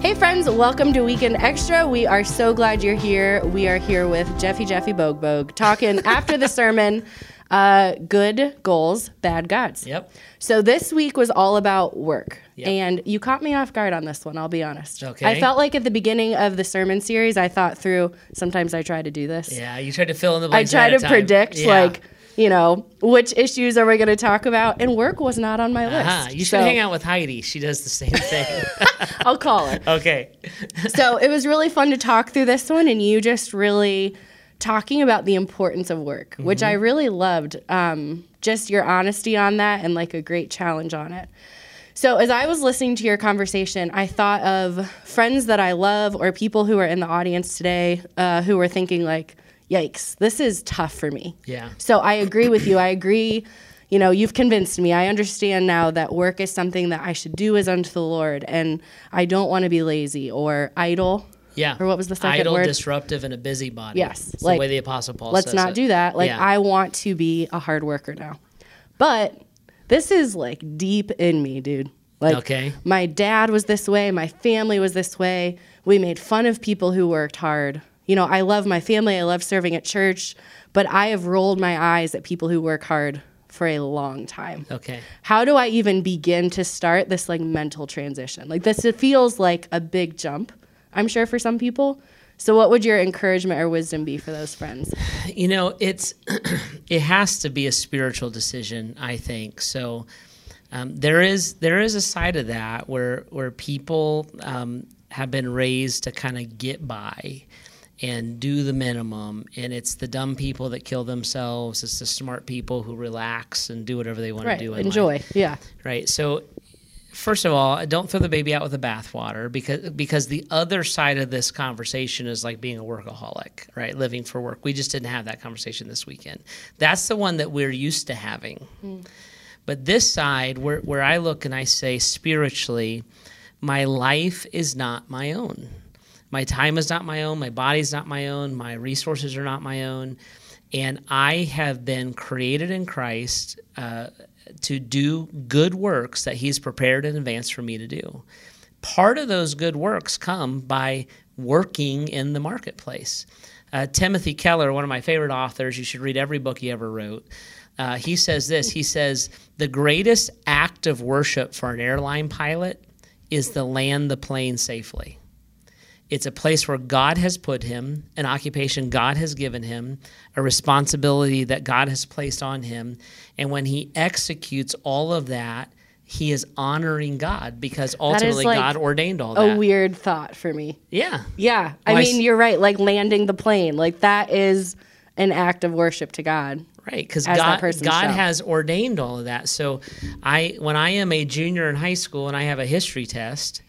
Hey, friends, welcome to Weekend Extra. We are so glad you're here. We are here with Jeffy Jeffy Bogue Bogue talking after the sermon uh, good goals, bad gods. Yep. So this week was all about work. Yep. And you caught me off guard on this one, I'll be honest. Okay. I felt like at the beginning of the sermon series, I thought through, sometimes I try to do this. Yeah, you tried to fill in the blanks. I try to predict, Yeah. like, you know, which issues are we going to talk about? And work was not on my list. Uh-huh. You should So hang out with Heidi. She does the same thing. I'll call her. okay. so it was really fun to talk through this one and you just really talking about the importance of work which i really loved um, just your honesty on that and like a great challenge on it so as i was listening to your conversation i thought of friends that i love or people who are in the audience today uh, who were thinking like yikes this is tough for me Yeah. so I agree with you. I agree. You know, you've convinced me. I understand now that work is something that I should do as unto the Lord, and I don't want to be lazy or idle. Yeah. Or what was the second Idle, word? disruptive, and a busybody. Yes, It's like, the way the Apostle Paul Let's says not it. do that. Like Yeah. I want to be a hard worker now. But this is like deep in me, dude. Like Okay. my dad was this way, my family was this way. We made fun of people who worked hard. You know, I love my family, I love serving at church, but I have rolled my eyes at people who work hard for a long time. Okay. How do I even begin to start this like mental transition? Like this it feels like a big jump, I'm sure for some people. So what would your encouragement or wisdom be for those friends? You know, it's it has to be a spiritual decision, I think. So um, there is there is a side of that where where people um, have been raised to kind of get by and do the minimum, and it's the dumb people that kill themselves. It's the smart people who relax and do whatever they want Right. to do. In life. Enjoy. Yeah. right? So, first of all, don't throw the baby out with the bathwater because because the other side of this conversation is like being a workaholic, right? Living for work. We just didn't have that conversation this weekend. That's the one that we're used to having. Mm. But this side, where where I look and I say spiritually, my life is not my own. My time is not my own. My body's not my own. My resources are not my own. And I have been created in Christ uh, to do good works that He's prepared in advance for me to do. Part of those good works come by working in the marketplace. Uh, Timothy Keller, one of my favorite authors, you should read every book he ever wrote. Uh, he says this He says, The greatest act of worship for an airline pilot is to land the plane safely. It's a place where God has put him, an occupation God has given him, a responsibility that God has placed on him. And when he executes all of that, he is honoring God because ultimately like God ordained all that. A weird thought for me. yeah. Yeah. I Well, mean, s- you're right. Like landing the plane, like that is an act of worship to God. Right, because God, God has ordained all of that. So, I when I am a junior in high school and I have a history test,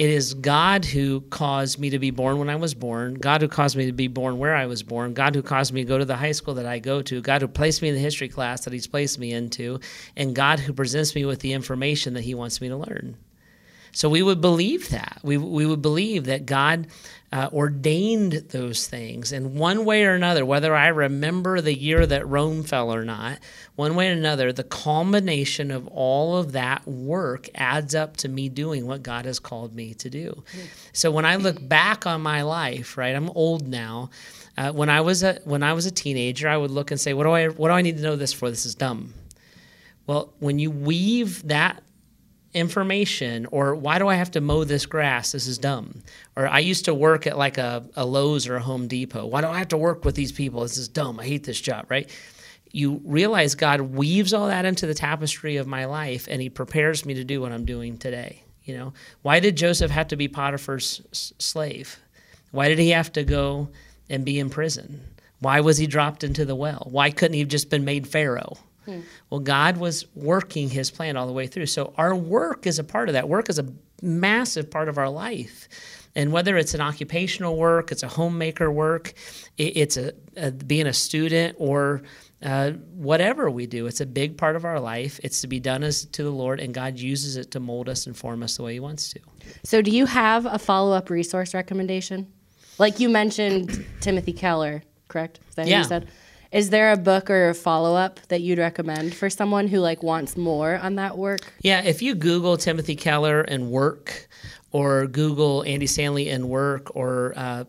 it is God who caused me to be born when I was born. God who caused me to be born where I was born. God who caused me to go to the high school that I go to. God who placed me in the history class that He's placed me into, and God who presents me with the information that He wants me to learn. So we would believe that. We, we would believe that God uh, ordained those things. And one way or another, whether I remember the year that Rome fell or not, one way or another, the culmination of all of that work adds up to me doing what God has called me to do. So when I look back on my life, right, I'm old now. Uh, when I was a when I was a teenager, I would look and say, "What do I what do I need to know this for? This is dumb." Well, when you weave that information or why do I have to mow this grass? This is dumb. Or I used to work at like a, a Lowe's or a Home Depot. Why do I have to work with these people? This is dumb. I hate this job, right? You realize God weaves all that into the tapestry of my life and he prepares me to do what I'm doing today. You know, why did Joseph have to be Potiphar's s- slave? Why did he have to go and be in prison? Why was he dropped into the well? Why couldn't he have just been made Pharaoh? Well, God was working his plan all the way through. So our work is a part of that. Work is a massive part of our life. And whether it's an occupational work, it's a homemaker work, it's a, a being a student or uh, whatever we do, it's a big part of our life. It's to be done as to the Lord, and God uses it to mold us and form us the way He wants to. So, do you have a follow up resource recommendation? Like you mentioned Timothy Keller, correct? Is that Yeah. you said? Is there a book or a follow up that you'd recommend for someone who like wants more on that work? Yeah, if you Google Timothy Keller and work, or Google Andy Stanley and work, or uh,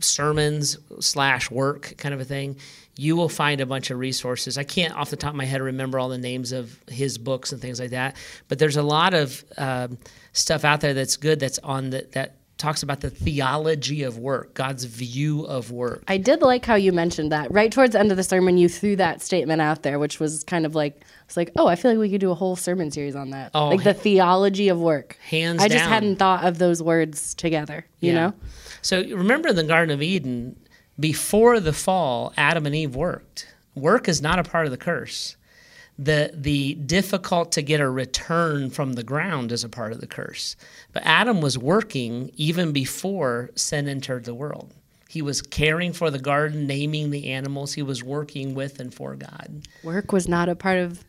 sermons slash work kind of a thing, you will find a bunch of resources. I can't off the top of my head remember all the names of his books and things like that, but there's a lot of uh, stuff out there that's good that's on the, that talks about the theology of work, God's view of work. I did like how you mentioned that. Right towards the end of the sermon, you threw that statement out there, which was kind of like, it's like, oh, I feel like we could do a whole sermon series on that. Oh, like the theology of work. Hands I just down. hadn't thought of those words together, you Yeah. know? So remember in the Garden of Eden, before the fall, Adam and Eve worked. Work is not a part of the curse. The the difficult to get a return from the ground is a part of the curse. But Adam was working even before sin entered the world. He was caring for the garden, naming the animals. He was working with and for God. Work was not a part of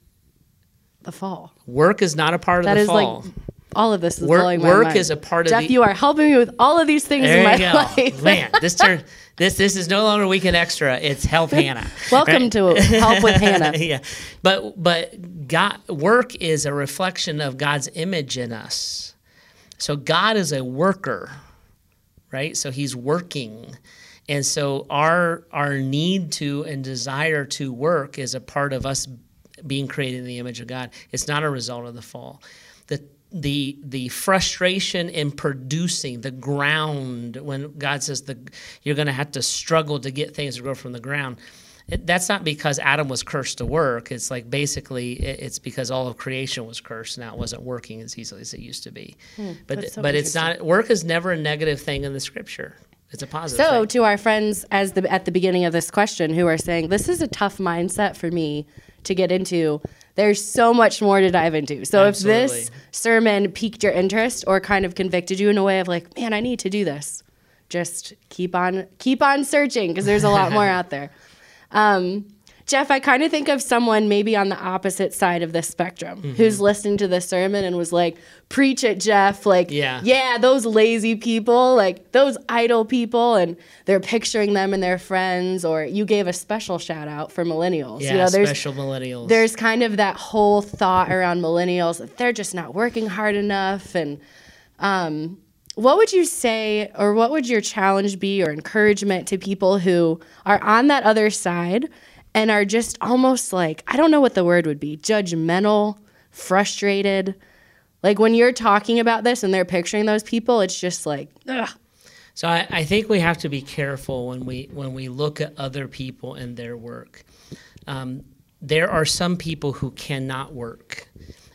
the fall. Work is not a part of That the is fall. like all of this is Work- blowing my work mind. is a part of Jeff, you are helping me with all of these things in There my you go. life. Man, this turn this this is no longer weekend extra. It's help Hannah. Welcome right? to Help with Hannah. yeah. But but God work is a reflection of God's image in us. So God is a worker, right? So he's working. And so our our need to and desire to work is a part of us being created in the image of God. It's not a result of the fall. The the the frustration in producing the ground when God says the you're going to have to struggle to get things to grow from the ground. It, that's not because Adam was cursed to work. It's like basically it, it's because all of creation was cursed. Now it wasn't working as easily as it used to be. but Hmm, that's so but it's not work is never a negative thing in the scripture. It's a positive. So, thing. to our friends as the at the beginning of this question who are saying this is a tough mindset for me to get into, there's so much more to dive into. So, if this sermon piqued your interest or kind of convicted you in a way of like, man, I need to do this, just keep on keep on searching because there's a lot more out there. Um, Jeff, I kind of think of someone maybe on the opposite side of the spectrum Mm-hmm. who's listening to this sermon and was like, "Preach it, Jeff!" Like, Yeah. yeah, those lazy people, like those idle people, and they're picturing them and their friends. Or you gave a special shout out for millennials. yeah, you know, there's special millennials. there's kind of that whole thought around millennials that they're just not working hard enough. And um, what would you say, or what would your challenge be or encouragement to people who are on that other side and are just almost like, I don't know what the word would be, judgmental, frustrated? Like when you're talking about this and they're picturing those people, it's just like, ugh. So I, I think we have to be careful when we when we look at other people and their work. Um, there are some people who cannot work,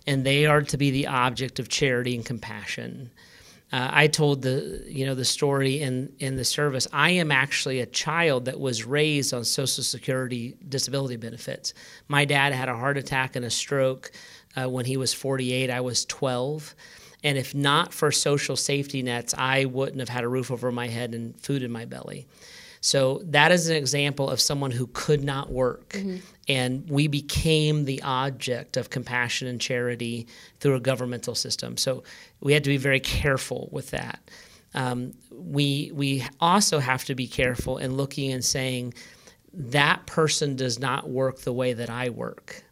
and they are to be the object of charity and compassion. Uh, I told the you know the story in in the service. I am actually a child that was raised on Social Security disability benefits. My dad had a heart attack and a stroke uh, when he was 48. I was 12. And if not for social safety nets, I wouldn't have had a roof over my head and food in my belly. So that is an example of someone who could not work. And we became the object of compassion and charity through a governmental system. So we had to be very careful with that. Um, we, we also have to be careful in looking and saying, that person does not work the way that I work.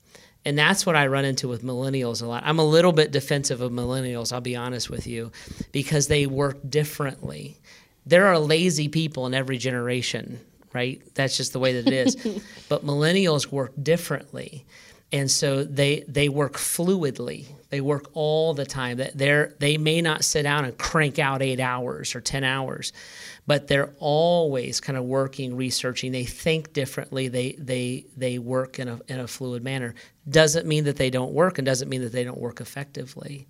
And that's what I run into with millennials a lot. I'm a little bit defensive of millennials, I'll be honest with you, because they work differently. There are lazy people in every generation, right? That's just the way that it is. but millennials work differently. And so they they work fluidly. They work all the time. That they're they may not sit down and crank out 8 hours or 10 hours, but they're always kind of working, researching. They think differently. They they they work in a in a fluid manner. Doesn't mean that they don't work, and doesn't mean that they don't work effectively.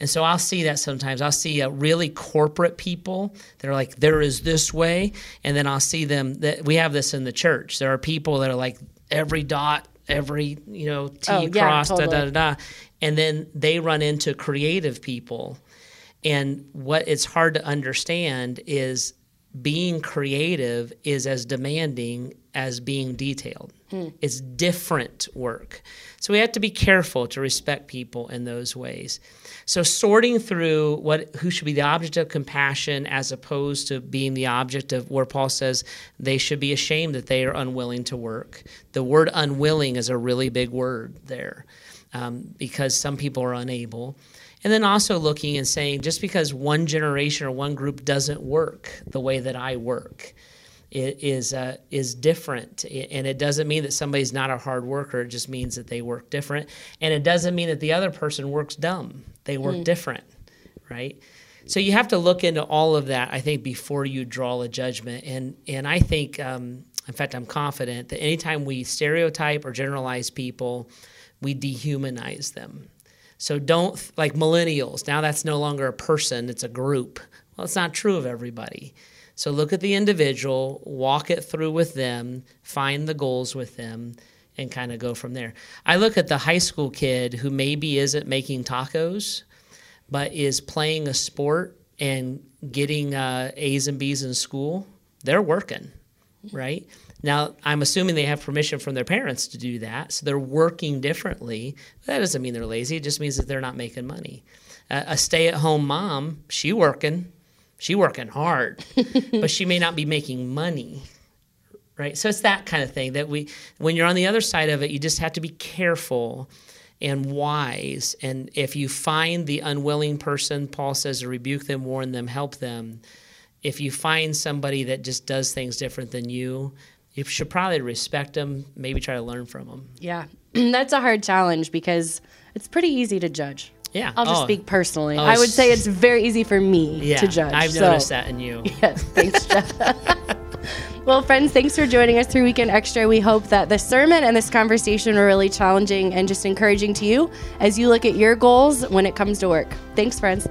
And so I'll see that sometimes. I'll see uh, really corporate people that are like, there is this way, and then I'll see them. That we have this in the church. There are people that are like every dot, every you know T Oh, yeah, cross, da da da da, and then they run into creative people. And what it's hard to understand is being creative is as demanding as being detailed. Hmm. It's different work. So we have to be careful to respect people in those ways. So sorting through what who should be the object of compassion as opposed to being the object of where Paul says they should be ashamed that they are unwilling to work. The word unwilling is a really big word there um, because some people are unable. And then also looking and saying, just because one generation or one group doesn't work the way that I work, is uh, is different, and it doesn't mean that somebody's not a hard worker. It just means that they work different, and it doesn't mean that the other person works dumb. They work mm. different, right? So you have to look into all of that, I think, before you draw a judgment. And and I think, um, in fact, I'm confident that anytime we stereotype or generalize people, we dehumanize them. So don't like millennials. Now that's no longer a person, it's a group. Well, it's not true of everybody. So look at the individual, walk it through with them, find the goals with them, and kind of go from there. I look at the high school kid who maybe isn't making tacos, but is playing a sport and getting uh, A's and B's in school. They're working, right? Now, I'm assuming they have permission from their parents to do that, so they're working differently. That doesn't mean they're lazy. It just means that they're not making money. Uh, a stay-at-home mom, she working, she working hard, but she may not be making money. Right? So it's that kind of thing that we when you're on the other side of it, you just have to be careful and wise. And if you find the unwilling person, Paul says to rebuke them, warn them, help them. If you find somebody that just does things different than you, you should probably respect them, maybe try to learn from them. Yeah, that's a hard challenge because it's pretty easy to judge. Yeah, I'll just oh. speak personally. Oh, I would say it's very easy for me yeah, to judge. I've so. noticed that in you. Yes, thanks, Jeff. well, friends, thanks for joining us through Weekend Extra. We hope that the sermon and this conversation were really challenging and just encouraging to you as you look at your goals when it comes to work. Thanks, friends.